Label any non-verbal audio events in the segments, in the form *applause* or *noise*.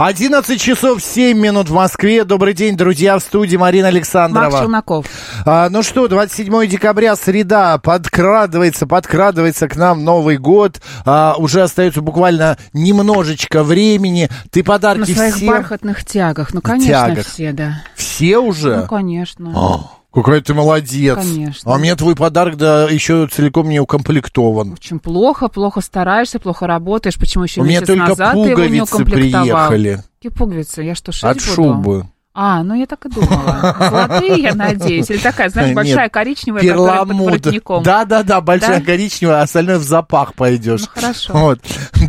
11 часов 7 минут в Москве. Добрый день, друзья, в студии Марина Александрова. Макс Челноков. А, ну что, 27 декабря, среда, подкрадывается, подкрадывается к нам Новый год. А, уже остается буквально немножечко времени. Ты подарки На своих все... бархатных тягах. Ну, конечно, Тягах. все, да. Все уже? Ну, конечно. А, какая ты молодец. Конечно. А мне твой подарок, да, еще целиком не укомплектован. Очень плохо, плохо стараешься, плохо работаешь. Почему еще У меня только назад ты его не пуговицы приехали. Какие пуговицы? Я что, шить От буду? шубы. А, ну я так и думала. Золотые, я надеюсь. Или такая, знаешь, большая Нет, коричневая, которая под Перламутр. воротником. Да, да, да, большая Да? коричневая, а остальное в запах пойдешь. Ну, хорошо. Вот.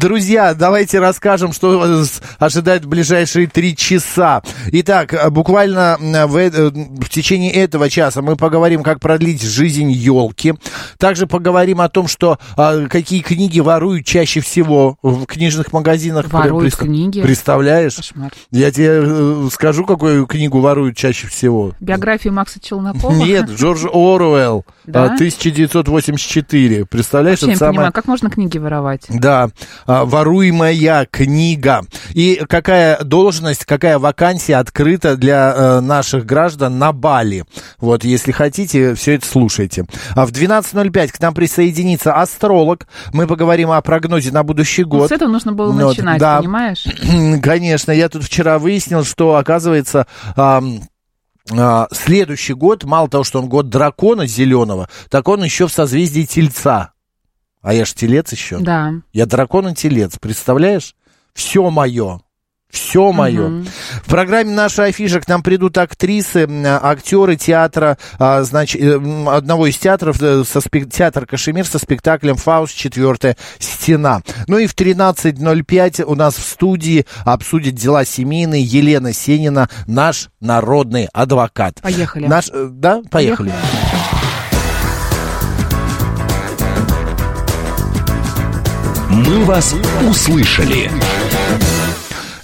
Друзья, давайте расскажем, что ожидает в ближайшие три часа. Итак, буквально в, э, в течение этого часа мы поговорим, как продлить жизнь елки. Также поговорим о том, что а, какие книги воруют чаще всего в книжных магазинах. Воруют Представ- книги? Представляешь? Кошмар. Я тебе э, скажу, какую книгу воруют чаще всего. Биографию Макса Челнокова? Нет, Джордж Оруэлл, Да? а, 1984. Представляешь, Вообще это самое... понимаю, как можно книги воровать? Да, воруемая книга. И какая должность, какая вакансия открыта для э, наших граждан на Бали. Вот, если хотите, все это слушайте. А в 12.05 к нам присоединится астролог. Мы поговорим о прогнозе на будущий Вот год. с этого нужно было Вот, начинать, да. понимаешь? Конечно, я тут вчера выяснил, что, оказывается, а, следующий год, мало того, что он год дракона зеленого, так он еще в созвездии Тельца. А я ж телец еще. Да. Я дракон и телец, представляешь? Все мое. Все мое. Мгм. В программе «Наша афиша» к нам придут актрисы, актеры театра, а, значит, э, одного из театров, э, со спек- театр Кашемир со спектаклем «Фауст. Четвертая стена». Ну и в 13.05 у нас в студии обсудит дела семейные Елена Сенина, наш народный адвокат. Поехали. Наш, э, да, поехали. «Мы вас услышали».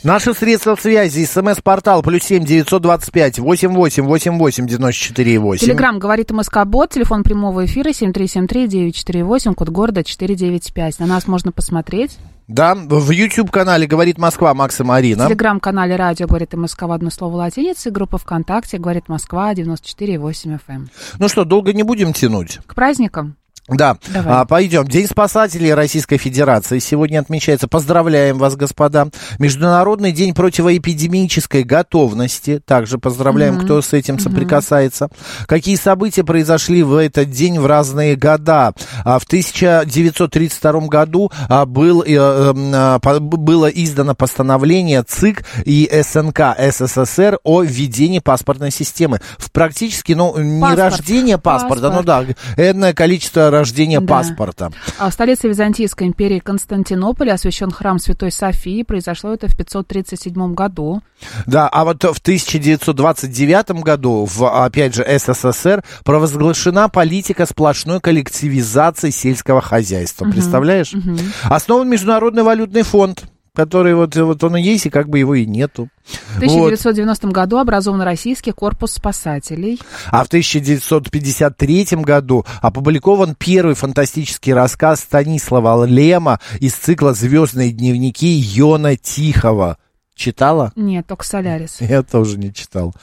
Наши средства связи, смс-портал, плюс семь девятьсот двадцать пять восемь восемь восемь восемь девяносто четыре восемь. Телеграмм говорит МСК Бот, телефон прямого эфира 7373-948, код города 495. На нас можно посмотреть. Да, в YouTube-канале «Говорит Москва» Макс и В Марина. телеграм-канале радио говорит МСК в одно слово латиницей, группа ВКонтакте говорит Москва 94,8 FM. Ну что, долго не будем тянуть? К праздникам. Да, Давай. а, пойдем. День спасателей Российской Федерации сегодня отмечается. Поздравляем вас, господа. Международный день противоэпидемической готовности. Также поздравляем, кто с этим соприкасается. Какие события произошли в этот день в разные года? А, в 1932 году а, был, э, э, по- было издано постановление ЦИК и СНК СССР о введении паспортной системы. В практически, ну, не Паспорт. рождение паспорта, ну Паспорт. да, энное количество рождения Да. паспорта. А в столице Византийской империи Константинополе освящен храм Святой Софии. Произошло это в 537 году. Да, а вот в 1929 году, в, опять же, СССР, провозглашена политика сплошной коллективизации сельского хозяйства. Представляешь? Основан Международный валютный фонд, который вот, вот он и есть, и как бы его и нету. В 1990 году образован Российский корпус спасателей. А в 1953 году опубликован первый фантастический рассказ Станислава Лема из цикла «Звездные дневники» Йона Тихого. Читала? Нет, только Солярис. *laughs* Я тоже не читал.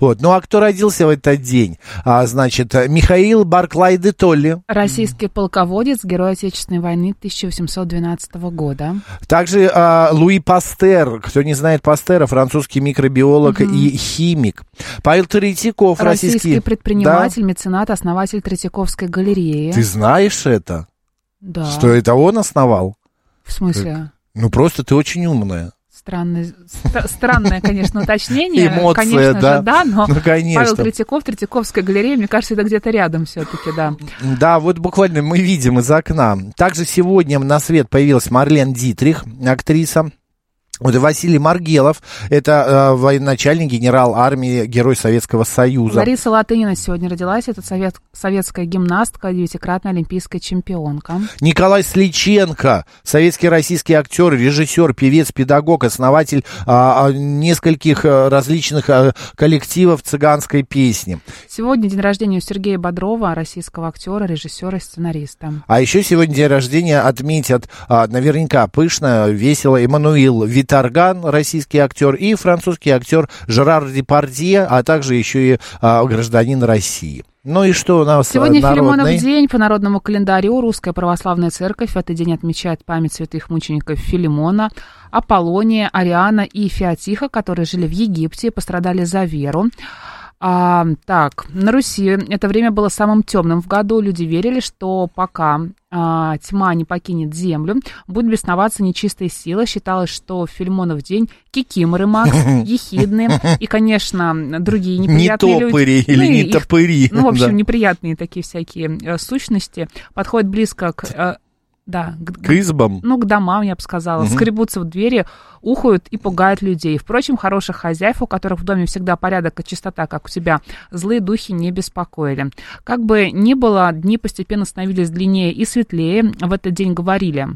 Вот. Ну, а кто родился в этот день? А, значит, Михаил Барклай де Толли. Российский полководец, герой Отечественной войны 1812 года. Также а, Луи Пастер. Кто не знает Пастера, французский микробиолог и химик. Павел Третьяков, Российский, российский... предприниматель, меценат, основатель Третьяковской галереи. Да? Ты знаешь это? Да. Что это он основал? В смысле? Ну, просто ты очень умная. Странное, ст- странное, конечно, уточнение. Эмоция, конечно да. же, да, но Ну, конечно. Павел Третьяков, Третьяковская галерея, мне кажется, это где-то рядом все-таки, да. Да, вот буквально мы видим из окна. Также сегодня на свет появилась Марлен Дитрих, актриса. Вот Василий Маргелов, это э, военачальник, генерал армии, герой Советского Союза. Лариса Латынина сегодня родилась. Это совет, советская гимнастка, девятикратная олимпийская чемпионка. Николай Сличенко, советский российский актер, режиссер, певец, педагог, основатель а, а, нескольких а, различных а, коллективов цыганской песни. Сегодня день рождения у Сергея Бодрова, российского актера, режиссера и сценариста. А еще сегодня день рождения отметят а, наверняка пышно, весело Эммануил Виторган, российский актер, и французский актер Жерар Депардье, а также еще и а, гражданин России. Ну и что у нас а, Сегодня Филимонов народный? день по народному календарю. Русская православная церковь в этот день отмечает память святых мучеников Филимона, Аполлония, Ариана и Феотиха, которые жили в Египте и пострадали за веру. А, так, на Руси это время было самым темным в году. Люди верили, что пока а, тьма не покинет землю, будет бесноваться нечистая сила. Считалось, что в Филимонов день кикиморы Макс, *laughs* ехидные и, конечно, другие Не неприятные люди. топыри Ну, или и не их топыри. ну, в общем, да. неприятные такие всякие э, сущности подходят близко к, э, да, к, К избам. ну, к домам, я бы сказала, скребутся в двери, ухают и пугают людей. Впрочем, хороших хозяев, у которых в доме всегда порядок и чистота, как у тебя, злые духи не беспокоили. Как бы ни было, дни постепенно становились длиннее и светлее. В этот день говорили.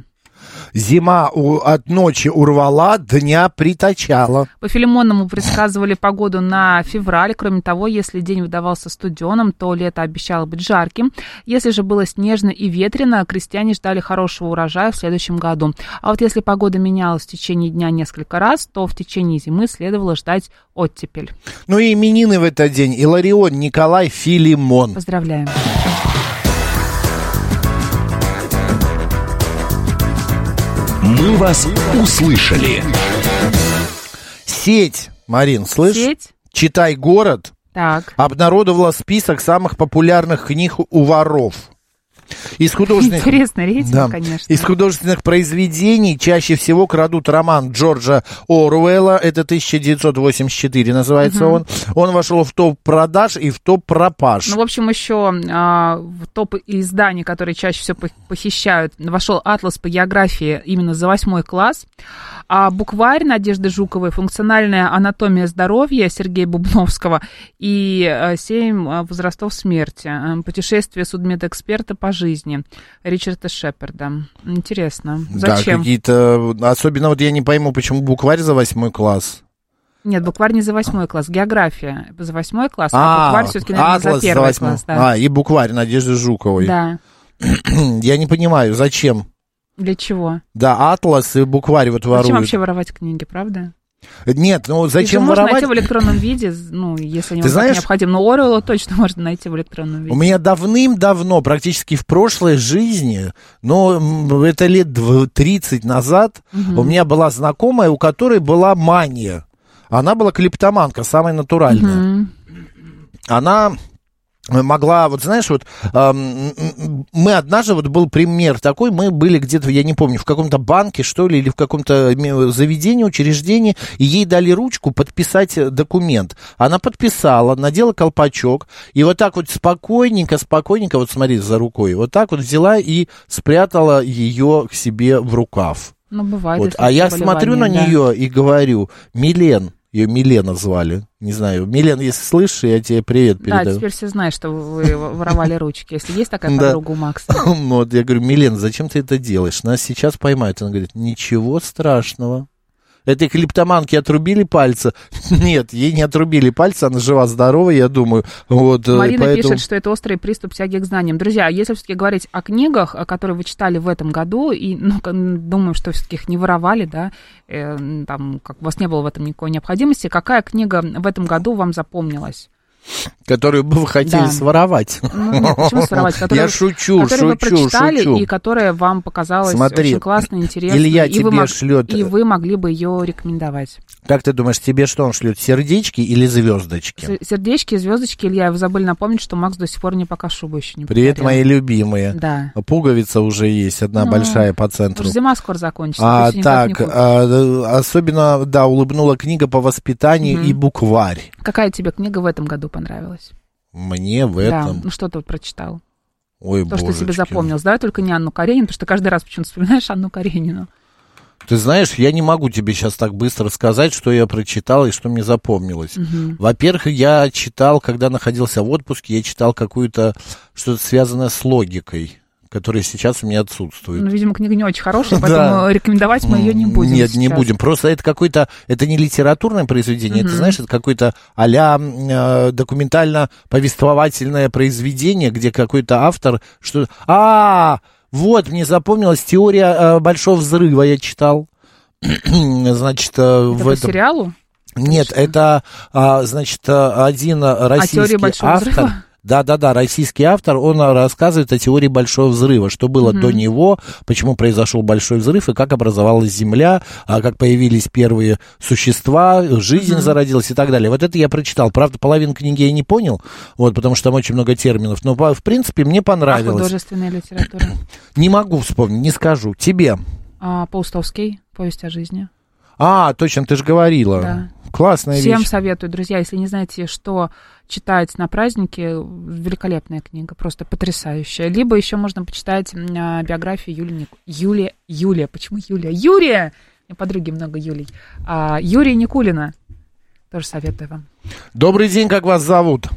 Зима у- от ночи урвала, дня приточала. По Филимонному предсказывали погоду на февраль. Кроме того, если день выдавался студеным, то лето обещало быть жарким. Если же было снежно и ветрено, крестьяне ждали хорошего урожая в следующем году. А вот если погода менялась в течение дня несколько раз, то в течение зимы следовало ждать оттепель. Ну и именины в этот день. Иларион Николай Филимон. Поздравляем. «Мы вас услышали». Сеть, Марин, слышь? Сеть? Читай город Так. обнародовала список самых популярных книг у воров. Из художественных... Интересный рейтинг, Да. конечно. Из художественных произведений чаще всего крадут роман Джорджа Оруэлла, это 1984 называется он. Он вошел в топ продаж и в топ пропаж. Ну, в общем, еще а, в топ изданий, которые чаще всего пох- похищают, вошел атлас по географии именно за восьмой класс. А букварь Надежды Жуковой, функциональная анатомия здоровья Сергея Бубновского и а, семь а, возрастов смерти. А, Путешествие судмедэксперта по жизни Ричарда Шепарда. Интересно. Да, Зачем? какие-то... Особенно вот я не пойму, почему букварь за восьмой класс. Нет, букварь не за восьмой класс. География за восьмой класс, а, А, букварь все-таки, наверное, за за первый восьмой. класс. Да. А, и букварь Надежды Жуковой. да. *clears throat* Я не понимаю, зачем? Для чего? Да, атлас и букварь вот воруют. Зачем вообще воровать книги, правда? Нет, ну Их зачем можно воровать? найти в электронном виде, ну, если они знаешь- необходимы. Но Оруэлла точно можно найти в электронном виде. У меня давным-давно, практически в прошлой жизни, но это лет дв- 30 назад, у меня была знакомая, у которой была мания. Она была клептоманка, самая натуральная. Мгм. Она могла, вот знаешь, вот эм, мы однажды, вот был пример такой, мы были где-то, я не помню, в каком-то банке, что ли, или в каком-то заведении, учреждении, и ей дали ручку подписать документ. Она подписала, надела колпачок, и вот так вот спокойненько, спокойненько, вот смотри, за рукой, вот так вот взяла и спрятала ее к себе в рукав. Ну, бывает. Вот. А я смотрю на да. нее и говорю, Милен, ее Милена звали, не знаю, Милен, если слышишь, я тебе привет Да, передаю. теперь все знают, что вы воровали ручки. Если есть такая Да. подруга у Макса. *laughs* Ну, Вот я говорю, Милен, зачем ты это делаешь? Нас сейчас поймают. Она говорит, ничего страшного. Этой клептоманке отрубили пальцы? *laughs* Нет, ей не отрубили пальцы, она жива-здорова, я думаю. Вот, э, Марина поэтому... пишет, что это острый приступ тяги к знаниям. Друзья, если все-таки говорить о книгах, которые вы читали в этом году, и, ну, думаю, что все-таки их не воровали, да, э, там, как у вас не было в этом никакой необходимости, какая книга в этом году вам запомнилась? Которую бы вы хотели Да. своровать. Ну, почему *laughs* своровать? Которые, Я шучу, которые вы шучу, прочитали шучу. и которая вам показалась Смотри, очень классной, интересной. Илья и тебе вы шлет- И вы могли бы ее рекомендовать. Как ты думаешь, тебе что он шлет, сердечки или звездочки? Сердечки, звездочки, Илья, вы забыли напомнить, что Макс до сих пор мне пока шубу еще не Привет, подарил. мои любимые. Да. Пуговица уже есть, одна Ну, большая по центру. Зима скоро закончится. А, не так, а, особенно, да, улыбнула книга по воспитанию Мгм. и букварь. Какая тебе книга в этом году понравилась? Мне в Да, этом... ну что ты вот прочитал? Ой, То, что тебе божечки. запомнилось. Давай только не Анну Каренину, потому что каждый раз почему-то вспоминаешь Анну Каренину. Ты знаешь, я не могу тебе сейчас так быстро сказать, что я прочитал и что мне запомнилось. Мгм. Во-первых, я читал, когда находился в отпуске, я читал какую-то, что-то связанное с логикой, которая сейчас у меня отсутствует. Ну, видимо, книга не очень хорошая, *laughs* Да. поэтому рекомендовать мы ее не будем Нет, не сейчас. будем. Просто это какое-то, это не литературное произведение, это, знаешь, это какое-то а-ля э, документально-повествовательное произведение, где какой-то автор что А, вот, мне запомнилась теория э, большого взрыва, я читал. *clears throat* Значит, э, Это в по этом... сериалу? Нет, это, а, значит, а, один а, российский Большого автор. взрыва? Да, да, да, российский автор, он а, рассказывает о теории большого взрыва, что было Мгм. до него, почему произошел большой взрыв и как образовалась Земля, а, как появились первые существа, жизнь Мгм. зародилась и так далее. Вот это я прочитал. Правда, половину книги я не понял, вот, потому что там очень много терминов, но, в принципе, мне А понравилось. художественная литература? *clears throat* Не могу вспомнить, не скажу. Тебе? А, Паустовский, повесть о жизни. А, точно, ты же говорила. Да. Классная Всем вещь. советую, друзья, если не знаете, что читать на празднике, великолепная книга, просто потрясающая. Либо еще можно почитать а, биографию Юли, Ник- Юлия, Юлия, почему Юлия? Юрия! У меня подруги много Юлий. А, Юрия Никулина. Тоже советую вам. Добрый день, как вас зовут?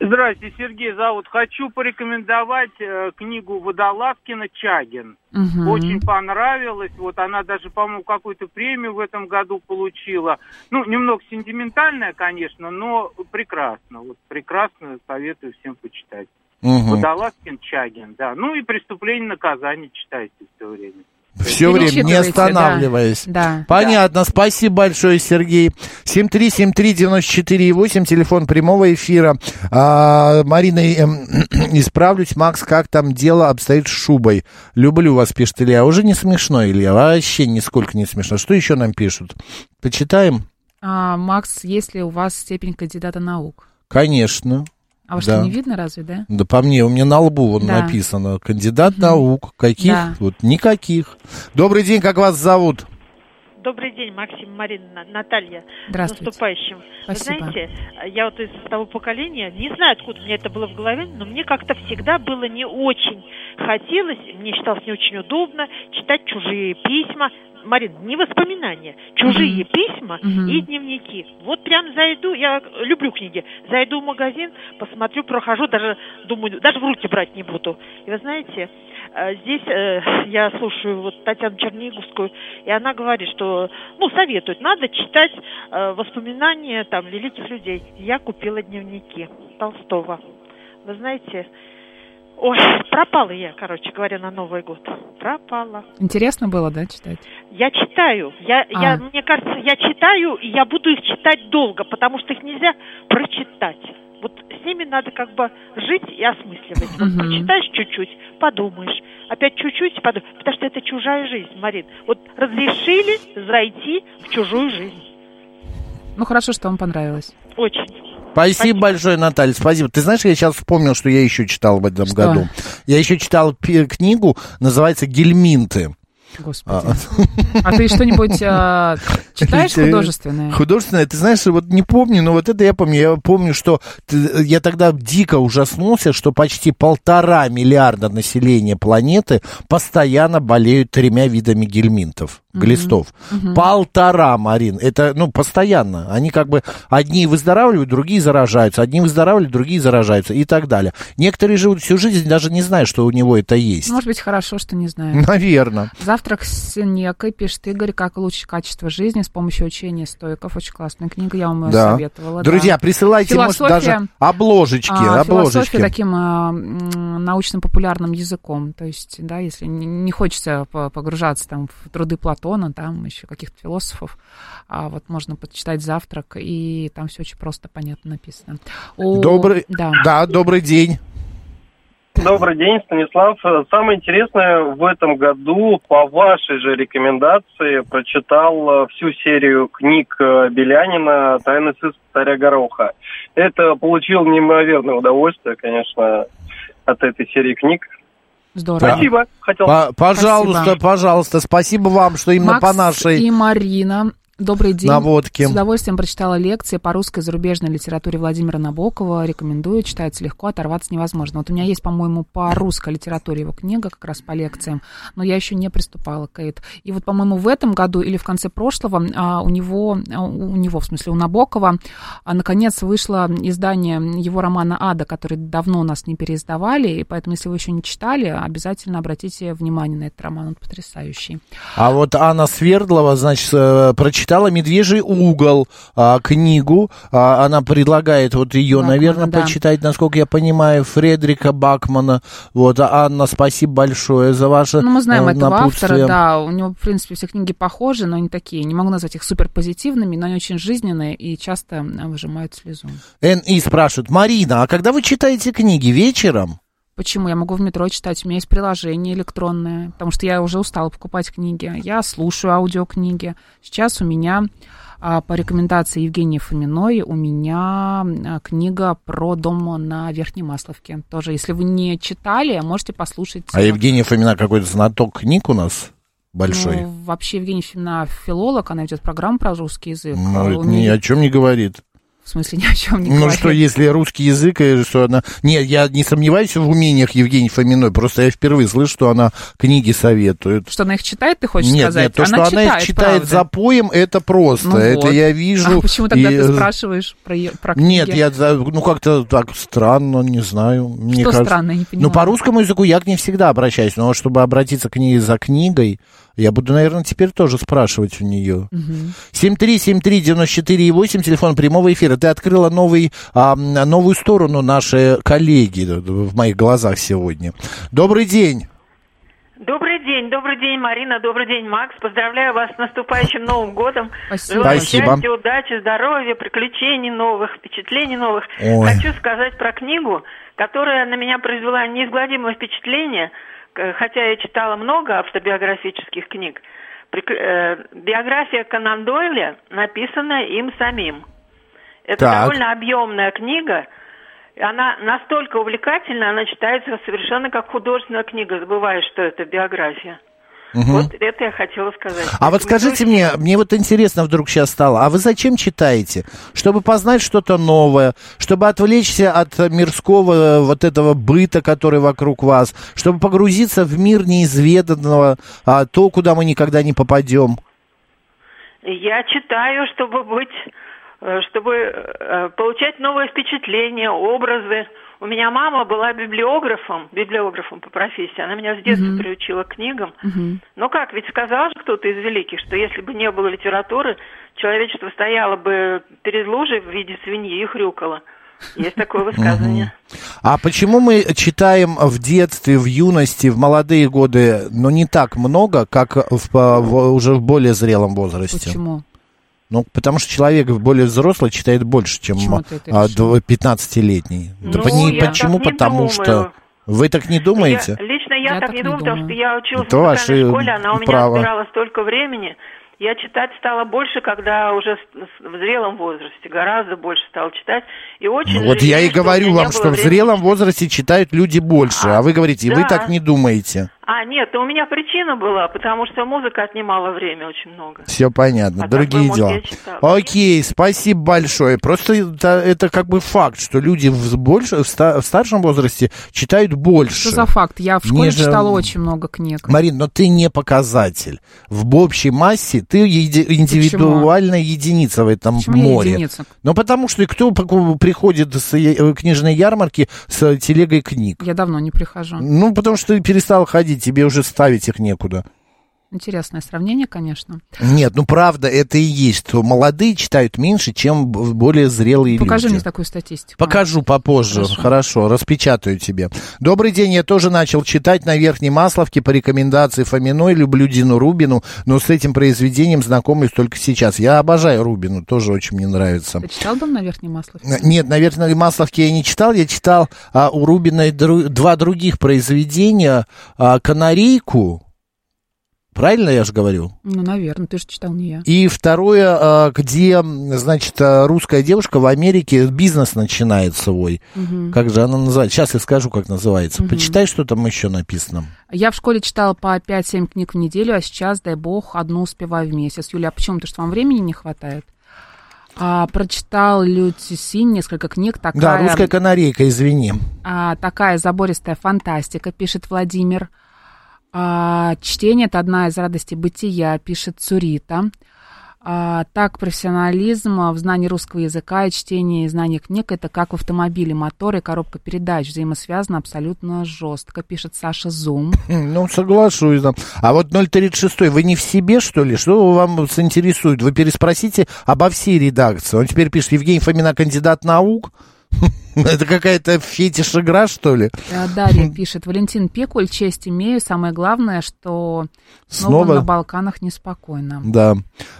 Здравствуйте, Сергей зовут. Хочу порекомендовать э, книгу Водолазкина «Чагин». Мгм. Очень понравилась. Вот она даже, по-моему, какую-то премию в этом году получила. Ну, немного сентиментальная, конечно, но прекрасно. Вот прекрасно советую всем почитать. Мгм. Водолазкин «Чагин», да. Ну и «Преступление наказание» читайте все время. Все время, не да. останавливаясь. Да. Понятно, спасибо большое, Сергей. 7373948, телефон прямого эфира. А, Марина, эм, *clears throat* исправлюсь, Макс, как там дело обстоит с шубой? Люблю вас, пишет Илья. Уже не смешно, Илья, вообще нисколько не смешно. Что еще нам пишут? Почитаем? А, Макс, есть ли у вас степень кандидата наук? Конечно. А вас Да. что, не видно разве, да? Да по мне, у меня на лбу вон Да. написано. Кандидат наук. Каких? Да. Вот никаких. Добрый день, как вас зовут? Добрый день, Максим, Марина, Наталья. С Здравствуйте. наступающим. Спасибо. Вы знаете, я вот из того поколения, не знаю, откуда мне это было в голове, но мне как-то всегда было не очень хотелось, мне считалось не очень удобно читать чужие письма. Марин, не воспоминания, чужие Мгм. письма Мгм. и дневники. Вот прям зайду, я люблю книги, зайду в магазин, посмотрю, прохожу, даже думаю, даже в руки брать не буду. И вы знаете, здесь э, *laughs* я слушаю вот Татьяну Черниговскую, и она говорит, что, ну, советует, надо читать э, воспоминания там великих людей. Я купила дневники Толстого. Вы знаете, ой, пропала я, короче говоря, на Новый год. Пропала. Интересно было, да, читать? Я читаю. Я, А. я, мне кажется, я читаю, и я буду их читать долго, потому что их нельзя прочитать. Вот с ними надо как бы жить и осмысливать. Вот Мгм. прочитаешь чуть-чуть, подумаешь. Опять чуть-чуть подумаешь. Потому что это чужая жизнь, Марин. Вот разрешили зайти в чужую жизнь. Ну, хорошо, что вам понравилось. Очень. Спасибо, Спасибо. большое, Наталья, спасибо. Ты знаешь, я сейчас вспомнил, что я еще читал в этом Что? году. Я еще читал книгу, называется «Гельминты». Господи. А ты что-нибудь а, читаешь художественное? Художественное, ты знаешь, вот не помню, но вот это я помню. Я помню, что ты- я тогда дико ужаснулся, что почти полтора миллиарда населения планеты постоянно болеют тремя видами гельминтов, глистов. Полтора, Марин. Это, ну, постоянно. Они как бы, одни выздоравливают, другие заражаются. Одни выздоравливают, другие заражаются и так далее. Некоторые живут всю жизнь, даже не зная, что у него это есть. Может быть, хорошо, что не знаю. Наверное. Завтра Завтрак с некой, пишет Игорь, как улучшить качество жизни с помощью учения стоиков. Очень классная книга, я вам ее Да. советовала. Друзья, да. присылайте, может, Философия. даже обложечки, А, обложечки. философия таким а, научно-популярным языком. То есть, да, если не, не хочется по- погружаться там в труды Платона, там еще каких-то философов, а вот можно почитать завтрак, и там все очень просто, понятно написано. У- Добрый, Да. да, добрый день. *laughs* Добрый день, Станислав. Самое интересное, в этом году по вашей же рекомендации прочитал э, всю серию книг э, Белянина «Тайны царя Гороха». Это получил неимоверное удовольствие, конечно, от этой серии книг. Здорово. Спасибо. Хотел... По- пожалуйста, Спасибо. пожалуйста, спасибо вам, что именно Макс по нашей и Марина. Добрый день. наводке. С удовольствием прочитала лекции по русской зарубежной литературе Владимира Набокова. Рекомендую, читается легко, оторваться невозможно. Вот у меня есть, по-моему, по русской литературе его книга, как раз по лекциям, но я еще не приступала к этому. И вот, по-моему, в этом году или в конце прошлого а, у него, а, у него, в смысле, у Набокова, а, наконец вышло издание его романа «Ада», который давно у нас не переиздавали, и поэтому, если вы еще не читали, обязательно обратите внимание на этот роман, он потрясающий. А вот Анна Свердлова, значит, э, прочитала «Медвежий угол» а, книгу. А, она предлагает вот ее, Бакмана, наверное, да. почитать, насколько я понимаю, Фредрика Бакмана. Вот, а, Анна, спасибо большое за ваше Ну, мы знаем э, этого автора, да, у него, в принципе, все книги похожи, но они такие, не могу назвать их супер позитивными, но они очень жизненные и часто а, выжимают слезу. НИ спрашивает, Марина, а когда вы читаете книги, вечером? Почему? Я могу в метро читать, у меня есть приложение электронное, потому что я уже устала покупать книги. Я слушаю аудиокниги. Сейчас у меня а, по рекомендации Евгении Фоминой у меня а, книга про дом на Верхней Масловке. Тоже, если вы не читали, можете послушать. А Евгения Фомина какой-то знаток книг у нас большой. Ну, вообще Евгения Фомина филолог, она ведет программу про русский язык. Ну, А это ни о чем не говорит. В смысле, *laughs* ни о чем не Ну говорит. что, если русский язык, и что она... Нет, я не сомневаюсь в умениях Евгении Фоминой, просто я впервые слышу, что она книги советует. Что она их читает, ты хочешь нет, сказать? нет, то, она что она их читает правда. за поем, это просто. Ну это вот. я вижу. А почему тогда и- ты спрашиваешь про, про книги? Нет, я, ну, как-то так странно, не знаю. Мне Что кажется- странно, я не Ну, понимаю. по русскому языку я к ней всегда обращаюсь, но чтобы обратиться к ней за книгой, я буду, наверное, теперь тоже спрашивать у нее. 7373948, телефон прямого эфира. Ты открыла новый, а, новую сторону нашей коллеги в моих глазах сегодня. Добрый день. Добрый день, добрый день, Марина, добрый день, Макс. Поздравляю вас с наступающим Новым годом. Спасибо. Желаю Спасибо. счастья, удачи, здоровья, приключений новых, впечатлений новых. Ой. Хочу сказать про книгу, которая на меня произвела неизгладимое впечатление, хотя я читала много автобиографических книг. Э, Биография Конан Дойля написана им самим. Это Так. довольно объемная книга. И Она настолько увлекательна, она читается совершенно как художественная книга. Забываешь, что это биография. Мгм. Вот это я хотела сказать. А вот скажите мне, мне вот интересно вдруг сейчас стало, а вы зачем читаете? Чтобы познать что-то новое, чтобы отвлечься от мирского э, вот этого быта, который вокруг вас, чтобы погрузиться в мир неизведанного, а, то, куда мы никогда не попадем. Я читаю, чтобы быть, э, чтобы э, получать новые впечатления, образы. У меня мама была библиографом, библиографом по профессии. Она меня с детства Мгм. приучила к книгам. Мгм. Ну как, ведь сказал же кто-то из великих, что если бы не было литературы, человечество стояло бы перед лужей в виде свиньи и хрюкало. Есть такое высказывание. А почему мы читаем в детстве, в юности, в молодые годы, но не так много, как в, по- в- уже в более зрелом возрасте? Почему? Ну, потому что человек более взрослый читает больше, чем Почему ты это а, решил? дв- 15-летний. Да Ну, по- не- я почему? так не потому думаю. что... Вы так не думаете? Я- лично я, Я так, так не не думаю, потому что я училась Это в музыкальной школе, она у меня право. отбирала столько времени. Я читать стала больше, когда уже в зрелом возрасте гораздо больше стала читать. И очень Ну, вот я и говорю вам, что в зрелом возрасте читают люди больше, а, А, вы говорите, вы да. так не думаете. А, нет, у меня причина была, потому что музыка отнимала время очень много. Все понятно, А другие дела. я. Окей, спасибо большое. Просто это, это как бы факт, что люди в, больше, в, ста- в старшем возрасте читают больше. Что за факт? Я в школе Ниже- читала очень много книг. Марин, но ты не показатель. В общей массе ты еди- индивидуальная единица в этом Почему я море. единица? Ну, потому что кто приходит с книжной ярмарки с телегой книг? Я давно не прихожу. Ну, потому что ты перестал ходить, тебе уже ставить их некуда. Интересное сравнение, конечно. Нет, ну правда, это и есть, что молодые читают меньше, чем более зрелые Покажи люди. мне такую статистику. Покажу попозже. Хорошо. Хорошо. распечатаю тебе. Добрый день, я тоже начал читать на Верхней Масловке по рекомендации Фоминой. Люблю Дину Рубину, но с этим произведением знакомлюсь только сейчас. Я обожаю Рубину, тоже очень мне нравится. Ты читал дом на Верхней Масловке? Нет, на Верхней Масловке я не читал. Я читал а, у Рубина и дру- два других произведения. А, «Канарейку». Правильно я же говорю? Ну, наверное, ты же читал не я. И второе, а, где, значит, русская девушка в Америке бизнес начинает свой. Мгм. Как же она называется? Сейчас я скажу, как называется. Мгм. Почитай, что там еще написано. Я в школе читала по 5-7 книг в неделю, а сейчас, дай бог, одну успеваю в месяц. Юля, а почему? Потому что вам времени не хватает? А, прочитал Лю Цюсинь несколько книг. Такая, Да, русская канарейка, извини. а, такая забористая фантастика, пишет Владимир. А, чтение – это одна из радостей бытия, пишет Цурита. А, так, профессионализм в знании русского языка и чтение и знание книг – это как в автомобиле мотор и коробка передач, взаимосвязаны абсолютно жестко, пишет Саша Зум. *laughs* Ну, соглашусь, да. А вот 036, вы не в себе, что ли? Что вам интересует? Вы переспросите обо всей редакции. Он теперь пишет, Евгений Фомина кандидат наук? *laughs* Это какая-то фетиш-игра, что ли? А, Дарья пишет, Валентин Пекуль, честь имею, самое главное, что снова, Снова? на Балканах неспокойно. Да.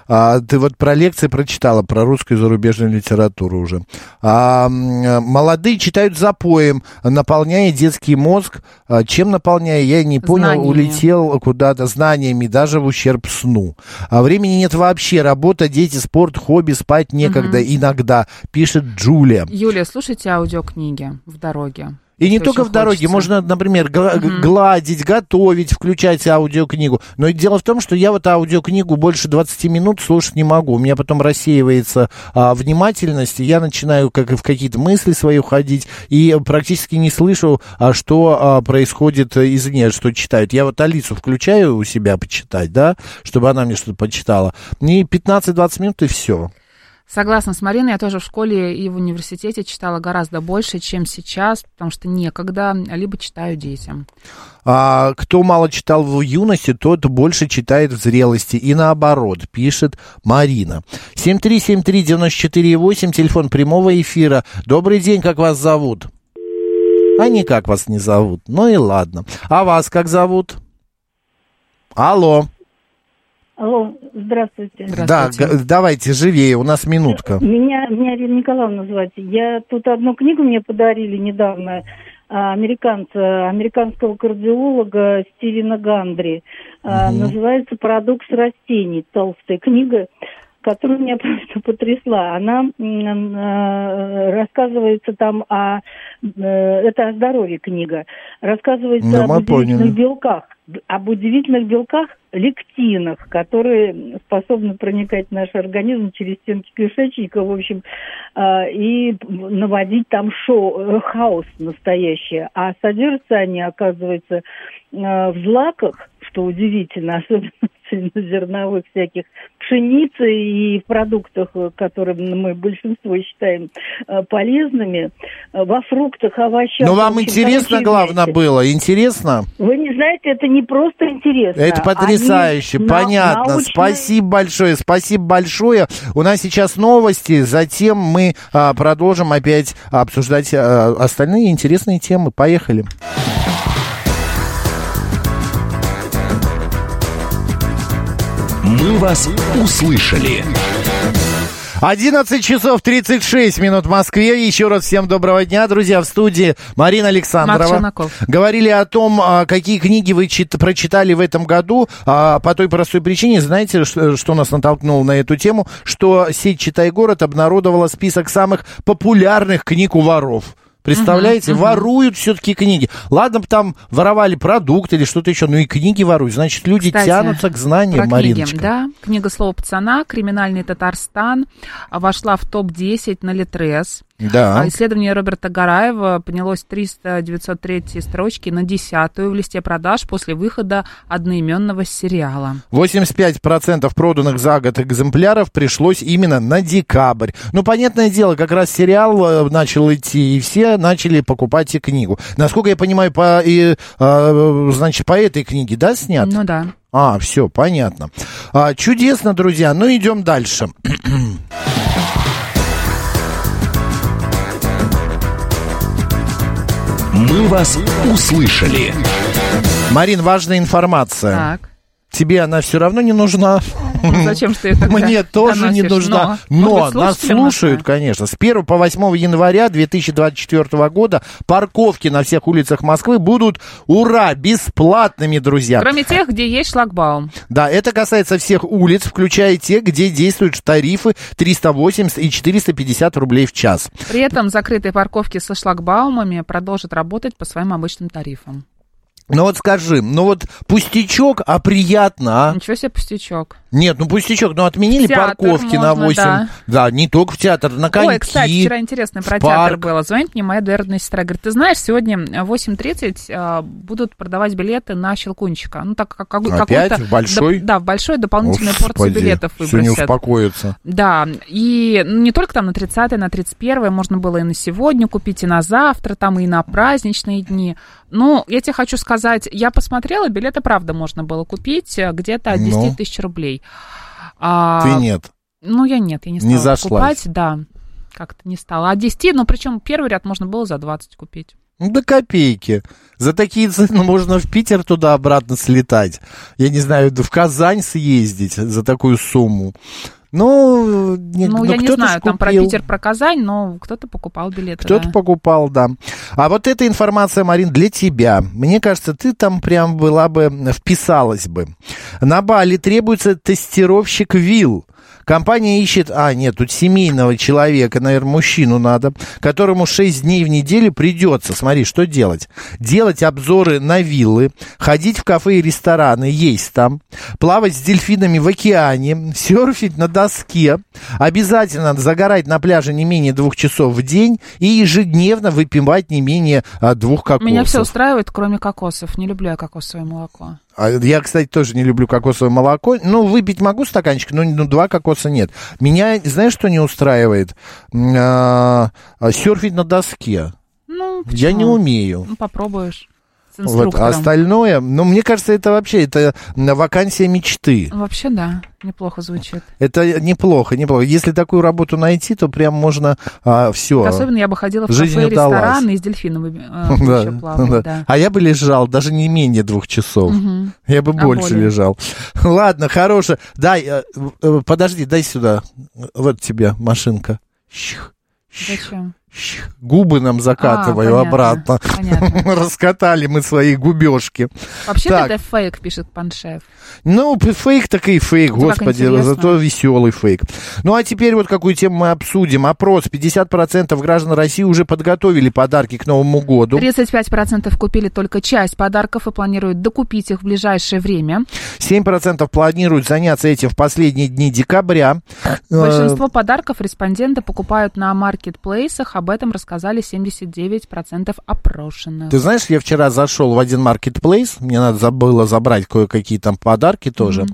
А, ты вот про лекции прочитала, про русскую и зарубежную литературу уже. А, м, молодые читают запоем, наполняя детский мозг. А, чем наполняя, я не понял, Знаниями. улетел куда-то знаниями, даже в ущерб сну. А времени нет вообще. Работа, дети, спорт, хобби, спать некогда, иногда, пишет Джулия. Юлия, слушайте аудиокниги в дороге. И не только в дороге, хочется. можно, например, гла- гладить, готовить, включать аудиокнигу. Но дело в том, что я вот аудиокнигу больше 20 минут слушать не могу. У меня потом рассеивается а, внимательность, и я начинаю как в какие-то мысли свои уходить, и практически не слышу, а, что а, происходит извне, что читают. Я вот Алису включаю у себя почитать, да, чтобы она мне что-то почитала. И 15-20 минут, и все. Согласна с Мариной, я тоже в школе и в университете читала гораздо больше, чем сейчас, потому что некогда, либо читаю детям. А, кто мало читал в юности, тот больше читает в зрелости. И наоборот, пишет Марина. 7373948, телефон прямого эфира. Добрый день, как вас зовут? А никак вас не зовут. Ну и ладно. А вас как зовут? Алло. Алло, здравствуйте. Да, г- давайте живее, у нас минутка. Меня, меня Ирина Николаевна звать. Я тут одну книгу мне подарили недавно а, американца, американского кардиолога Стивена Гандри. Мгм. Называется «Парадокс растений». Толстая книга, которая меня *laughs* просто потрясла. Она э, рассказывается там о... э, Это о здоровье книга. Рассказывается Да, об удивительных поняли. белках. Об удивительных белках, лектинах, которые способны проникать в наш организм через стенки кишечника, в общем, а, и наводить там шоу, э, хаос настоящий. А содержатся они, оказывается, а, в злаках, что удивительно, *laughs* особенно *laughs* цельнозерновых всяких пшеницы и в продуктах, э, которые мы большинство считаем э, полезными, э, во фруктах, овощах. Но В вам общем, интересно, главное, вместе. было? Интересно? Вы не знаете, это не просто интересно. Это потрясающе, они понятно. научно- Спасибо большое, спасибо большое. У нас сейчас новости, затем мы а, продолжим опять обсуждать а, остальные интересные темы. Поехали. «Мы вас услышали». 11 часов 36 минут в Москве. Еще раз всем доброго дня, друзья. В студии Марина Александрова. Говорили о том, а, какие книги вы чит- прочитали в этом году. А, По той простой причине, знаете, что, что нас натолкнуло на эту тему, что сеть «Читай город» обнародовала список самых популярных книг у воров. Представляете, мгм. воруют все-таки книги. Ладно там воровали продукты или что-то еще, но и книги воруют. Значит, люди Кстати, тянутся к знаниям, про книги, Мариночка. Да, книга «Слово пацана», «Криминальный Татарстан» вошла в топ-10 на Литрес. Да. А Исследование Роберта Гараева поднялось 300-903 строчки на десятую в листе продаж после выхода одноименного сериала. 85% проданных за год экземпляров пришлось именно на декабрь. Ну, понятное дело, как раз сериал э, начал идти, и все начали покупать и книгу. Насколько я понимаю, по, и, э, значит, по этой книге, да, снят? Ну да. А, все, понятно. А, чудесно, друзья. Ну, идем дальше. *clears throat* «Мы вас услышали». Марин, важная информация. Так. Тебе она все равно не нужна. Ну, Зачем что это Мне тоже не нужна. Но нас слушают, конечно. С 1 по 8 января 2024 года парковки на всех улицах Москвы будут, ура, бесплатными, друзья. Кроме тех, где есть шлагбаум. Да, это касается всех улиц, включая те, где действуют тарифы 380 и 450 рублей в час. При этом закрытые парковки со шлагбаумами продолжат работать по своим обычным тарифам. Ну вот скажи, ну вот пустячок, а приятно, а? Ничего себе пустячок. Нет, ну пустячок, ну отменили В театр парковки на можно, 8. да. Да. не только в театр, на коньки. Ой, кстати, вчера интересно про в театр парк. было. Звонит мне моя двоюродная сестра. Говорит, ты знаешь, сегодня в 8.30 а, будут продавать билеты на Щелкунчика. Ну, так как какой- Опять? какой-то... В большой? да, в большой дополнительную порцию Господи, билетов всё не выбросят. успокоится. Да, и ну, не только там на 30 на 31 можно было и на сегодня купить, и на завтра, там и на праздничные дни. Ну, я тебе хочу сказать, я посмотрела, билеты, правда, можно было купить э, где-то от 10 Ну? тысяч рублей. А, Ты нет. Ну, я нет, я не стала Не зашлась. покупать, да, как-то не стала. А 10, ну, причем первый ряд можно было за 20 купить. Ну, до копейки. За такие цены можно в Питер туда-обратно слетать. Я не знаю, в Казань съездить за такую сумму. Ну, не, ну, ну, я не знаю, там про. Питер, про Казань, но кто-то покупал билеты. Кто-то да. покупал, да. А вот эта информация, Марин, для тебя. Мне кажется, ты там прям была бы, вписалась бы. На Бали требуется тестировщик ВИЛ. Компания ищет, а, нет, тут семейного человека, наверное, мужчину надо, которому 6 дней в неделю придется, смотри, что делать? Делать обзоры на виллы, ходить в кафе и рестораны, есть там, плавать с дельфинами в океане, *laughs* серфить на доске, обязательно загорать на пляже не менее двух часов в день и ежедневно выпивать не менее а, двух кокосов. Меня все устраивает, кроме кокосов. Не люблю я кокосовое молоко. А Я, кстати, тоже не люблю кокосовое молоко. Ну, выпить могу стаканчик, но ну, два кокоса нет. Меня, знаешь, что не устраивает? А, а, серфить на доске. Ну, Я не почему? умею. Ну, попробуешь. С Вот, инструктором. а остальное, ну, мне кажется, это вообще, это вакансия мечты. Вообще, да, неплохо звучит. Это неплохо, неплохо. Если такую работу найти, то прям можно все. Особенно я бы ходила в Жизнь кафе удалась. рестораны и с дельфином э, *laughs* Да, еще плавать, да. да. А я бы лежал даже не менее двух часов. Мгм. Я бы А больше более? лежал. Ладно, хорошо. Дай, э, э, подожди, дай сюда. Вот тебе машинка. Зачем? Губы нам закатываю А, понятно, обратно. понятно. *laughs* Раскатали мы свои губежки. Вообще Так. это фейк, пишет Паншев. Ну, фейк так и фейк, Ну, господи, зато веселый фейк. Ну, а теперь вот какую тему мы обсудим. Опрос. 50% граждан России уже подготовили подарки к Новому году. 35% купили только часть подарков и планируют докупить их в ближайшее время. 7% планируют заняться этим в последние дни декабря. Э, Большинство подарков респонденты покупают на маркетплейсах. Об этом рассказали 79% опрошенных. Ты знаешь, я вчера зашел в один маркетплейс, мне надо забыло забрать кое-какие там подарки тоже.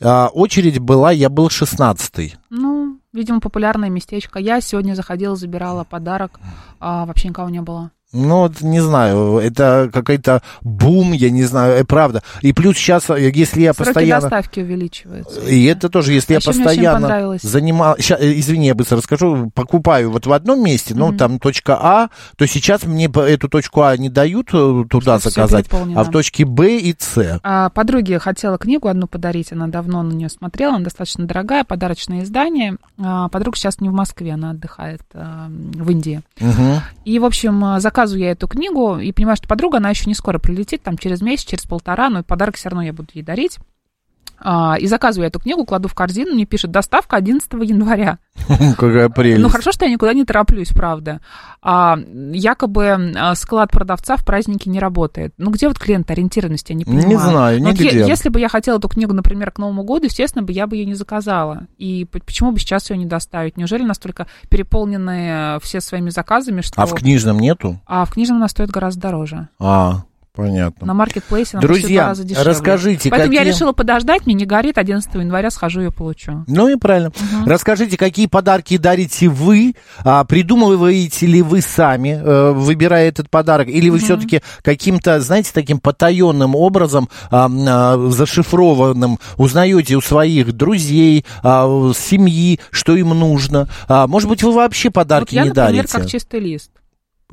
А, очередь была, я был 16-й. Ну, видимо, популярное местечко. Я сегодня заходила, забирала подарок, а вообще никого не было. Ну, не знаю, это какой-то бум, я не знаю, э, правда. И плюс сейчас, э, если я Сроки постоянно... доставки увеличиваются. И это тоже, если А я постоянно занимал, ща, э, извини, я быстро расскажу, покупаю вот в одном месте, ну, Мгм. там точка А, то сейчас мне эту точку А не дают туда Что заказать, а в точке Б и С. А, подруге хотела книгу одну подарить, она давно на нее смотрела, она достаточно дорогая, подарочное издание. А, подруга сейчас не в Москве, она отдыхает а, в Индии. Мгм. И, в общем, а, заказываю я эту книгу и понимаю, что подруга, она еще не скоро прилетит, там через месяц, через полтора, но подарок все равно я буду ей дарить. А, и заказываю я эту книгу, кладу в корзину, мне пишет доставка 11 января. *laughs* Какая прелесть. Ну, хорошо, что я никуда не тороплюсь, правда. А, якобы а, склад продавца в празднике не работает. Ну, где вот клиент-ориентированность, я не понимаю. Не знаю, Ну, вот нигде. е- если бы я хотела эту книгу, например, к Новому году, естественно, бы я бы ее не заказала. И почему бы сейчас ее не доставить? Неужели настолько переполнены все своими заказами, что... А в книжном нету? А в книжном она стоит гораздо дороже. А, понятно. На маркетплейсе она Друзья, раза дешевле. расскажите, Поэтому я какие- решила подождать, мне не горит, 11 января схожу ее получу. Ну и правильно. Расскажите, какие подарки дарите вы? А, придумываете ли вы сами, э, выбирая этот подарок? Или вы все-таки каким-то, знаете, таким потаенным образом, м, а, зашифрованным, узнаете у своих друзей, у семьи, что им нужно? А, может быть, вы вообще Вот подарки я, не например, дарите? как чистый лист.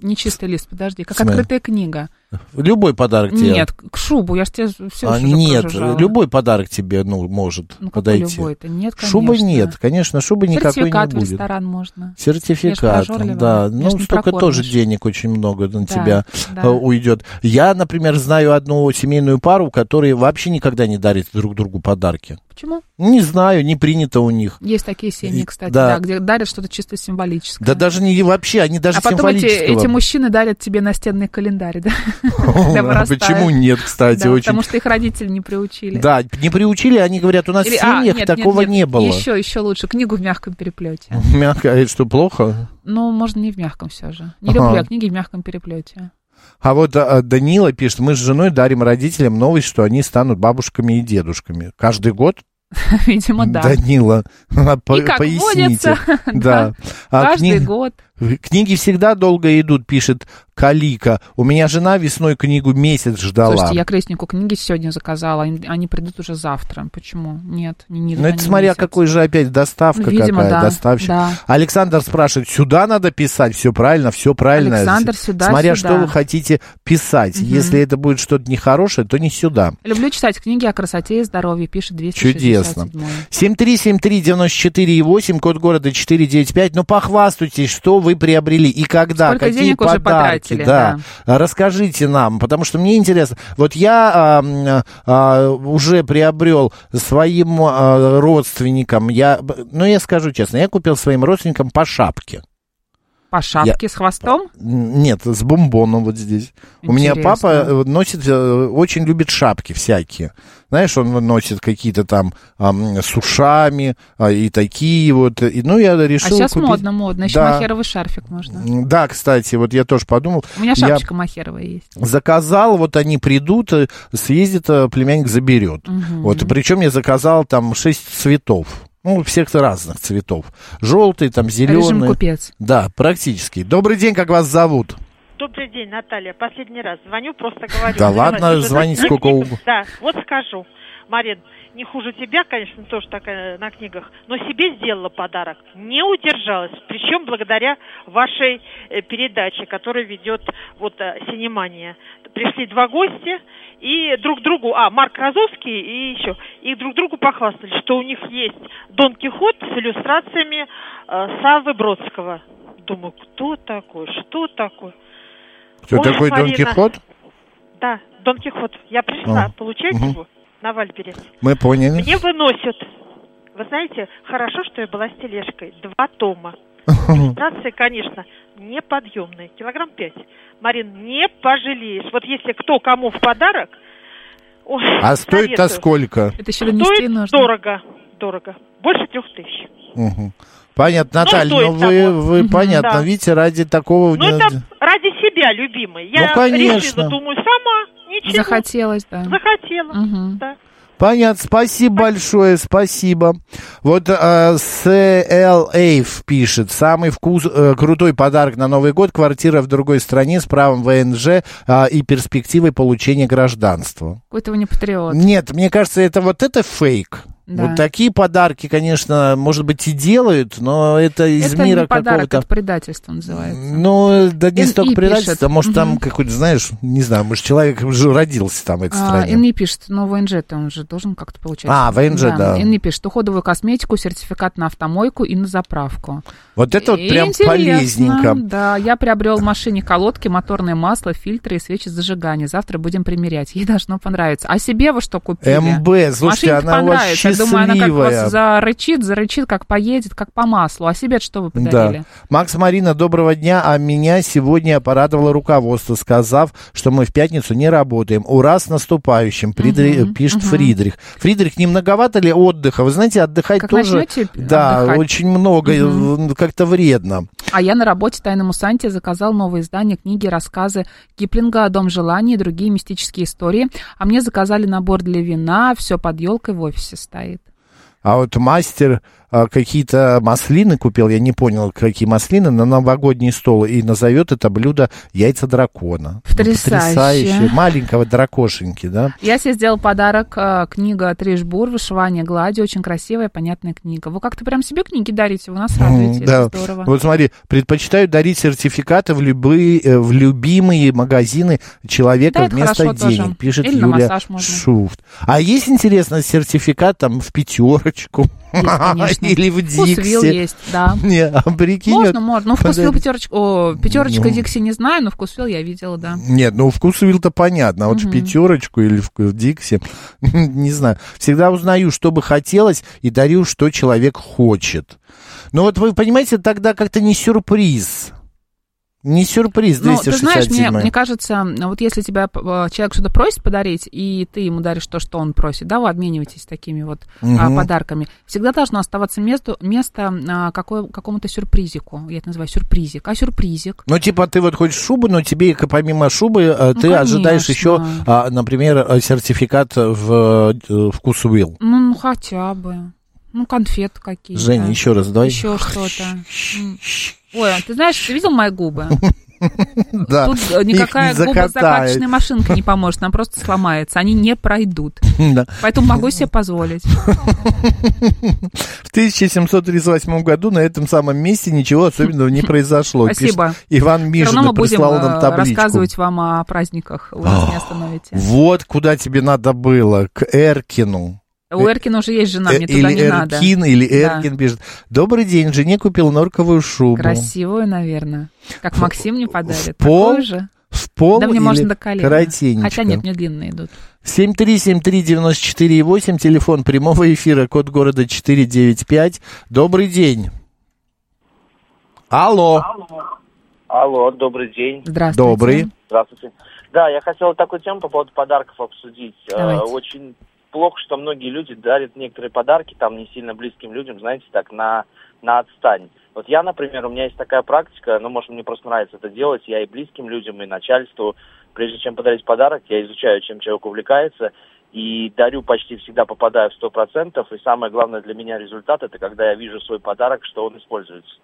Не чистый лист, подожди, как смысле? открытая книга. Любой подарок тебе? Нет, к шубу, я же тебе все А, нет, любой подарок тебе ну, может Ну, подойти. любой-то? Нет, Шубы конечно. нет, конечно, шубы никакой не Сертификат в будет. ресторан можно. Сертификат, да. Ну, столько тоже денег очень много на Да, тебя да. э, уйдет. Я, например, знаю одну семейную пару, которые вообще никогда не дарят друг другу подарки. Почему? Не знаю, не принято у них. Есть такие семьи, кстати, да. да. где дарят что-то чисто символическое. Да даже не вообще, они даже а потом эти, эти мужчины дарят тебе настенный календарь, да? А. Почему нет, кстати, очень. Потому что их родители не приучили. Да, не приучили, они говорят, у нас в а, семьях такого не было. Еще, еще лучше. Книгу в мягком переплете. Мягко, а это что, плохо? Ну, можно не в мягком все же. Не люблю я книги в мягком переплете. А вот Данила пишет, мы с женой дарим родителям новость, что они станут бабушками и дедушками. Каждый год? *laughs* Видимо, да. Данила, *laughs* по- И как поясните. водится, *laughs* Да. да, А каждый кни- год. Книги всегда долго идут, пишет Калика. У меня жена весной книгу месяц ждала. Слушайте, я крестнику книги сегодня заказала, они, придут уже завтра. Почему? Нет, не, не Ну, это смотря месяц. какой же опять доставка Ну, видимо, какая, да, доставщик. да. Александр спрашивает, сюда надо писать, все правильно, все правильно. Александр, сюда, Смотря сюда. что вы хотите писать. Мгм. Если это будет что-то нехорошее, то не сюда. Люблю читать книги о красоте и здоровье, пишет 267 Чудесно. 7373948, код города 495. Ну, похвастайтесь, что вы приобрели и когда, Сколько какие денег уже подарки. потратили, да. Расскажите нам, потому что мне интересно. Вот я а, а, уже приобрел своим а, родственникам, я, ну, я скажу честно, я купил своим родственникам по шапке. По шапке с хвостом? Нет, с бомбоном вот здесь. У меня Интересно. папа э, носит, э, очень любит шапки всякие. Знаешь, он носит какие-то там ам, с ушами а, и такие вот. И, ну, я А решил сейчас купить... модно, модно. Еще Да. махеровый шарфик можно. Да, кстати, вот я тоже подумал. У меня Я шапочка махеровая есть. заказал, вот они придут, э, съездит, племянник заберет. Мгм. Вот, причем я заказал там шесть цветов. Ну, всех разных цветов. Желтый, там, зеленый. Режим купец. Да, практически. Добрый день, как вас зовут? Добрый день, Наталья. Последний раз звоню, просто говорю. Да ладно, уже звони на сколько *laughs* угодно. Да, вот скажу. Марин, не хуже тебя, конечно, тоже такая на книгах, но себе сделала подарок. Не удержалась. Причем благодаря вашей э, передаче, которая ведет вот э, Синемания. Пришли два гостя и друг другу, а, Марк Розовский и еще, и друг другу похвастались, что у них есть Дон Кихот с иллюстрациями э, Саввы Бродского. Думаю, кто такой, что такое? Кто Ой, такой Дон. Кихот? Да, Дон Кихот. Я пришла А, получать мгм. его на Вальбере. Мы поняли. Мне выносят. Вы знаете, хорошо, что я была с тележкой. Два тома. Иллюстрации, конечно, неподъемные. Килограмм пять. Марин, не пожалеешь. Вот если кто кому в подарок... ой, А стоит-то сколько? Это еще донести Стоит нужно. дорого. Дорого. Больше трех тысяч. Мгм. Понятно, Ну, Наталья, стоит ну вы, вы Мгм. понятно, Да. видите, ради такого... Ну, это ради себя, любимый. Я Ну, конечно. решила, думаю, сама. Ничего. Захотелось, да. Захотела. Мгм. Да. Понятно, спасибо большое, спасибо. Вот э, CL Эйв пишет, самый вкус, э, крутой подарок на Новый год, квартира в другой стране с правом ВНЖ э, и перспективой получения гражданства. Какой-то вы не патриот. Нет, мне кажется, это вот это фейк. Да. Вот такие подарки, конечно, может быть, и делают, но это из это мира не подарок, какого-то... это предательство называется. Ну, да не столько предательство, а может, там Мгм. какой-то, знаешь, не знаю, может, человек уже родился там в этой А, стране. НИ пишет, но ВНЖ-то он же должен как-то получать. А, ВНЖ, да. НИ пишет, уходовую косметику, сертификат на автомойку и на заправку. Вот это вот прям Интересно, полезненько. Да, я приобрел в машине колодки, моторное масло, фильтры и свечи зажигания. Завтра будем примерять. Ей должно понравиться. А себе вы что купили? МБ, слушайте, Машине-то она у вас думаю, она как вас зарычит, зарычит, как поедет, как по маслу. А себе что вы подарили? Да. Макс Марина, доброго дня. А меня сегодня порадовало руководство, сказав, что мы в пятницу не работаем. Ура с наступающим, Придри- Мгм, пишет мгм. Фридрих. Фридрих, не многовато ли отдыха? Вы знаете, отдыхать Как тоже... начнете Да, отдыхать? очень много, э, как-то вредно. А я на работе «Тайному Санте» заказал новое издание книги, рассказы Киплинга «Дом желаний» и другие мистические истории. А мне заказали набор для вина, все под елкой в офисе стоит. А вот мастер какие-то маслины купил, я не понял, какие маслины, на новогодний стол и назовет это блюдо яйца дракона. Ну, Потрясающе. Маленького дракошеньки, да? Я себе сделал подарок, э, книга Триш Бур «Вышивание глади». Очень красивая, понятная книга. Вы как-то прям себе книги дарите, вы нас радуете, М, Да. здорово. Вот смотри, предпочитаю дарить сертификаты в любые, э, в любимые магазины человека Да, вместо денег, тоже. пишет Или Юлия. Шуфт. А есть, интересно, сертификат там в пятерочку? Есть, конечно. Или в Вкусвилл Дикси? есть, да. Не, а прикинь... Можно, можно. Ну, вкусвилл пятерочка, о, пятерочка Ну. Дикси не знаю, но вкусвилл я видела, да. Нет, ну вкусвилл-то понятно, а вот в пятерочку или в, в Дикси, *laughs* не знаю. Всегда узнаю, что бы хотелось, и дарю, что человек хочет. Но вот вы понимаете, тогда как-то не сюрприз. Не сюрприз Ну, ты знаешь, 267 мне, мне кажется, вот если тебя э, человек что-то просит подарить, и ты ему даришь то, что он просит, да, вы обмениваетесь такими вот а, Мгм. подарками, всегда должно оставаться место, место а, какой, какому-то сюрпризику. Я это называю сюрпризик. А сюрпризик? Ну, типа, ты вот хочешь шубу, но тебе помимо шубы Ну, ты ожидаешь конечно. еще, а, например, э, сертификат в э, вкусвилл. Ну, ну, хотя бы. Ну, конфеты какие-то. Женя, еще раз давай. Еще что-то. Ой, а ты знаешь, ты видел мои губы? *laughs* Да, Тут э, никакая губозакаточная машинка не поможет, она просто сломается, они не пройдут. *laughs* Да. Поэтому могу себе позволить. В 1738 году на этом самом месте ничего особенного не произошло. Спасибо. Пишет Иван Мишин мы будем прислал нам э, табличку. рассказывать вам о праздниках, вы нас не остановите. Вот куда тебе надо было, к Эркину. У Эркина уже есть жена, Э, мне туда или не надо. Эркин, или Да. Эркин пишет. Добрый день, жене купил норковую шубу. Красивую, наверное. Как Максим мне подарит. пол Такую же. В пол Да мне или можно до колена. коротенечко? Хотя нет, мне длинные идут. 7373948, телефон прямого эфира, код города 495. Добрый день. Алло. Алло, добрый день. Здравствуйте. Добрый. Здравствуйте. Да, я хотел такую тему по поводу подарков обсудить. Э, Давайте. Очень плохо, что многие люди дарят некоторые подарки, там не сильно близким людям, знаете, так, на, на отстань. Вот я, например, у меня есть такая практика, ну, может, мне просто нравится это делать, я и близким людям, и начальству, прежде чем подарить подарок, я изучаю, чем человек увлекается, и дарю почти всегда попадаю в сто процентов, и самое главное для меня результат, это когда я вижу свой подарок, что он используется.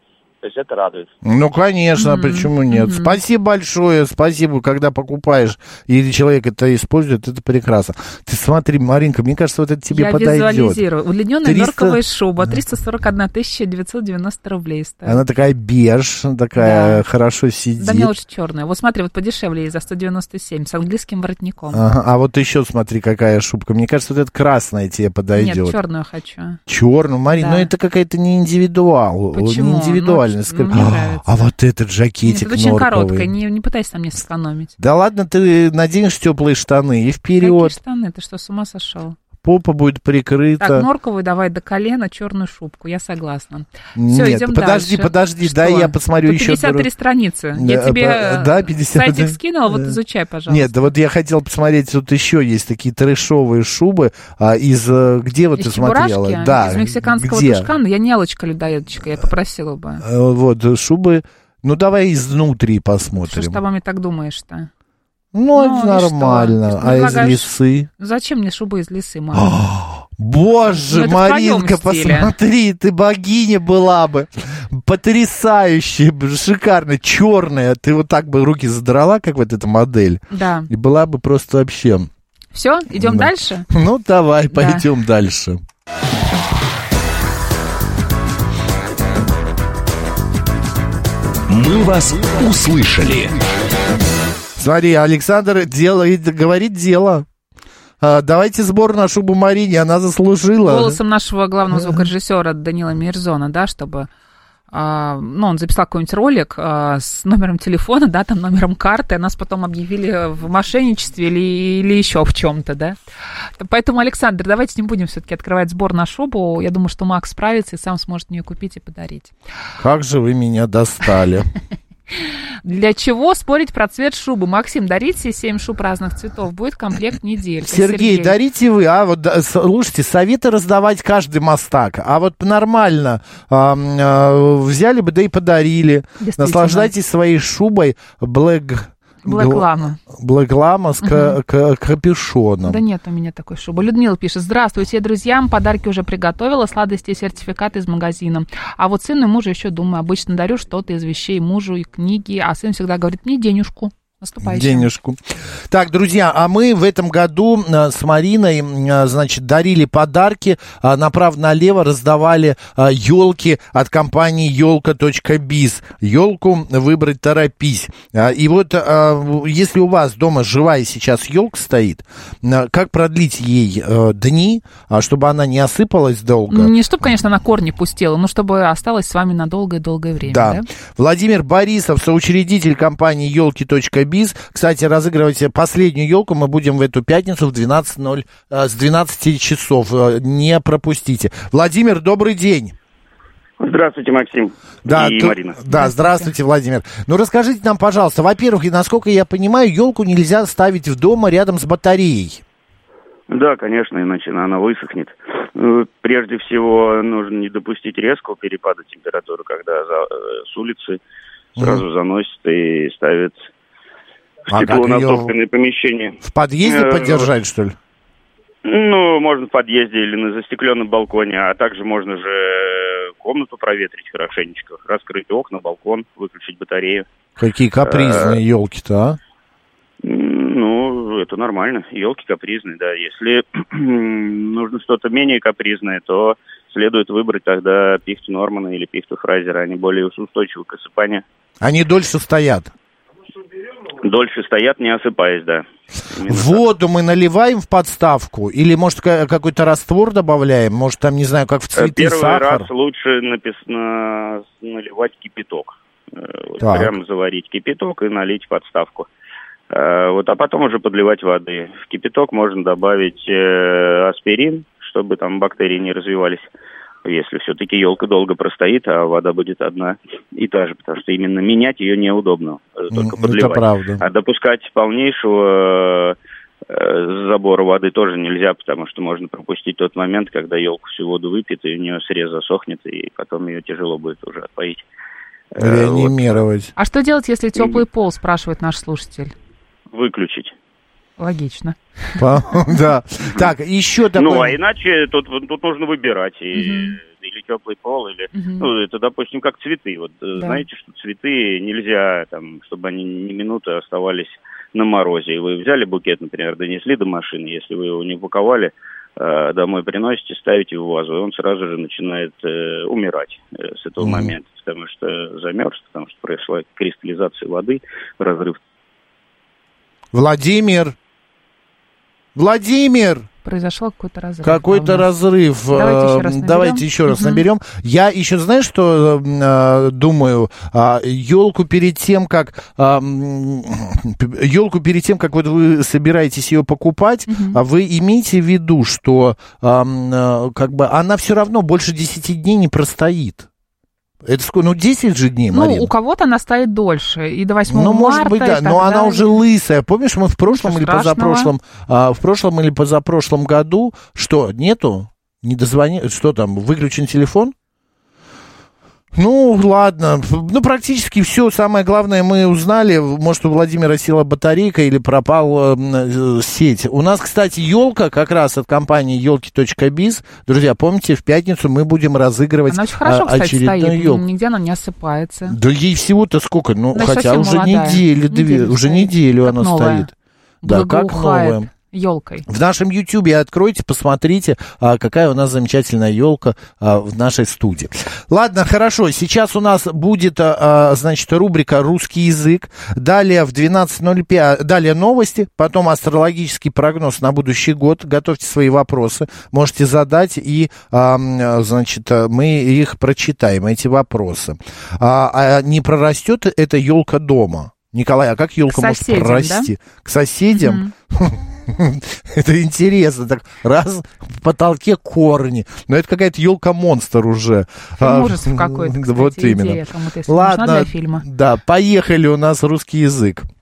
То есть это радует. Ну, конечно, Мгм, почему нет? мгм. Спасибо большое, спасибо, когда покупаешь, или человек это использует, это прекрасно. Ты смотри, Маринка, мне кажется, вот это тебе Я подойдет. визуализирую. Удлиненная 300 норковая шуба, 341 990 рублей стоит. Она такая беж, такая хорошо сидит. Да мне лучше черная. Вот смотри, вот подешевле за 197 с английским воротником. Ага, а вот еще смотри, какая шубка. Мне кажется, вот эта красная тебе подойдет. Нет, черную хочу. Черную, Марин, Да. ну это какая-то не индивидуал. Почему? Не индивидуальность. Скажи, мне а, а вот этот Нет, жакетик это очень норковый. короткая, не, не пытайся на мне сэкономить. Да ладно, ты наденешь теплые штаны и Какие вперед. штаны? Ты что, с ума сошел? Попа будет прикрыта. Так, норковую давай до колена, черную шубку. Я согласна. Все, Нет, идем подожди, дальше. подожди, Что? дай я посмотрю Тут еще 53 друг- страницы. Я Да, тебе да, 50 сайтик скинула, вот изучай, пожалуйста. Нет, да вот я хотел посмотреть, тут еще есть такие трэшовые шубы а, из... э, Где вот из ты смотрела? чебурашки, Да, из мексиканского где? тушкана. Я не Алочка-людоедочка, я попросила бы. Э, Вот, э, шубы... Ну, давай изнутри Что ж посмотрим. с тобой так думаешь-то? Ну, Ну, это что? нормально. А из лисы? Зачем мне шуба из лисы, мама? Боже, Ну, Маринка, посмотри, ты богиня была бы. Потрясающая, шикарно, черная. Ты вот так бы руки задрала, как вот эта модель. Да. И была бы просто вообще... Все, идем Да. дальше? Ну, давай, Да. пойдем дальше. «Мы вас услышали». Смотри, Александр делает, говорит дело. А, давайте сбор на шубу Марине, она заслужила. Голосом нашего главного звукорежиссера Данила Мирзона, да, чтобы а, ну, он записал какой-нибудь ролик а, с номером телефона, да, там номером карты, нас потом объявили в мошенничестве или, или еще в чем-то, да. Поэтому, Александр, давайте не будем все-таки открывать сбор на шубу. Я думаю, что Макс справится и сам сможет мне купить и подарить. Как же вы меня достали. *laughs* Для чего спорить про цвет шубы? Максим, дарите 7 шуб разных цветов, будет комплект неделька. Сергей, Сергей. дарите вы, а вот слушайте, советы раздавать каждый мастак, а вот нормально а, а, взяли бы, да и подарили. Наслаждайтесь своей шубой Black Блэк Лама. Блэк Лама с угу. капюшоном. Да нет у меня такой шубы. Людмила пишет. Здравствуйте, друзьям. Подарки уже приготовила. Сладости и сертификат из магазина. А вот сыну и мужу еще думаю. Обычно дарю что-то из вещей мужу и книги. А сын всегда говорит, мне денежку наступающим. Денежку. Так, друзья, а мы в этом году а, с Мариной, а, значит, дарили подарки, а, направо-налево раздавали елки от компании елка.биз. Елку выбрать торопись. И вот, если у вас дома живая сейчас елка стоит, как продлить ей дни, чтобы она не осыпалась долго? Не чтобы, конечно, на корни пустела, но чтобы осталась с вами на долгое-долгое время. Да. да? Владимир Борисов, соучредитель компании елки.биз биз. Кстати, разыгрывать последнюю елку мы будем в эту пятницу в 12.0, э, с 12 часов. Э, не пропустите. Владимир, добрый день. Здравствуйте, Максим да, и то, Марина. Да, здравствуйте, Владимир. Ну, расскажите нам, пожалуйста, во-первых, насколько я понимаю, елку нельзя ставить в дома рядом с батареей. Да, конечно, иначе она высохнет. Ну, прежде всего, нужно не допустить резкого перепада температуры, когда за, э, с улицы сразу mm. заносит и ставит в а теплонатопленное помещение. В подъезде э, поддержать, что ли? Ну, можно в подъезде или на застекленном балконе, а также можно же комнату проветрить хорошенечко, раскрыть окна, балкон, выключить батарею. Какие капризные елки-то, а? Ну, это нормально. Елки капризные, да. Если *clears throat* нужно что-то менее капризное, то следует выбрать тогда пихту Нормана или пихту Фрайзера. Они более устойчивы к осыпанию. Они дольше стоят? Дольше стоят, не осыпаясь, да. Именно Воду так. мы наливаем в подставку или, может, какой-то раствор добавляем? Может, там, не знаю, как в цветы Первый сахар? раз лучше написано наливать кипяток. Э, вот прям заварить кипяток и налить в подставку. Э, вот, а потом уже подливать воды. В кипяток можно добавить э, аспирин, чтобы там бактерии не развивались если все-таки елка долго простоит, а вода будет одна и та же, потому что именно менять ее неудобно, э, только подливать. Это правда. А допускать полнейшего э, забора воды тоже нельзя, потому что можно пропустить тот момент, когда елка всю воду выпьет, и у нее срез засохнет, и потом ее тяжело будет уже отпоить. Э, Реанимировать. Вот. А что делать, если теплый пол, спрашивает наш слушатель? Выключить. Логично. *laughs* Да. Так, еще такой... Ну, а иначе тут, тут нужно выбирать. И, Или теплый пол, или... Ну, это, допустим, как цветы. Вот э, знаете, что цветы нельзя, там, чтобы они ни минуты оставались на морозе. И вы взяли букет, например, донесли до машины, если вы его не упаковали, э, домой приносите, ставите в вазу, и он сразу же начинает э, умирать э, с этого mm момента, потому что замерз, потому что произошла кристаллизация воды, разрыв. Владимир, Владимир! Произошел какой-то разрыв. Какой-то разрыв. Давайте еще раз наберем. Давайте еще раз угу. наберем. Я еще, знаешь, что э, думаю? Елку перед тем, как елку *clears throat* перед тем, как вот вы собираетесь ее покупать, угу. вы имейте в виду, что э, как бы она все равно больше 10 дней не простоит. Это сколько? Ну, 10 же дней, Марин. Ну, у кого-то она стоит дольше, и до 8 ну, марта. Ну, может быть, да, но она уже лысая. Помнишь, мы в прошлом или страшного? позапрошлом, а, в прошлом или позапрошлом году, что, нету? Не дозвони, что там, выключен телефон? Ну, ладно. Ну, практически все. Самое главное мы узнали. Может, у Владимира села батарейка или пропал э, сеть. У нас, кстати, елка как раз от компании елки.биз. Друзья, помните, в пятницу мы будем разыгрывать она очень хорошо, а, очередную елку. Нигде она не осыпается. Да ей всего-то сколько? Ну, она хотя уже молодая. недели, две, уже неделю как она новая. стоит. Да, как новая. Елкой. В нашем Ютьюбе откройте, посмотрите, а, какая у нас замечательная елка а, в нашей студии. Ладно, хорошо. Сейчас у нас будет, а, значит, рубрика «Русский язык». Далее в 12.05, далее новости, потом астрологический прогноз на будущий год. Готовьте свои вопросы, можете задать, и, значит, мы их прочитаем, эти вопросы. А не прорастет эта елка дома? Николай, а как елка может прорасти? Да? К соседям? Угу. *laughs* Это интересно. Так раз в потолке корни. Но это какая-то елка-монстр уже. А, ужас какой-то, *laughs* Вот именно. Ладно, да, поехали у нас русский язык.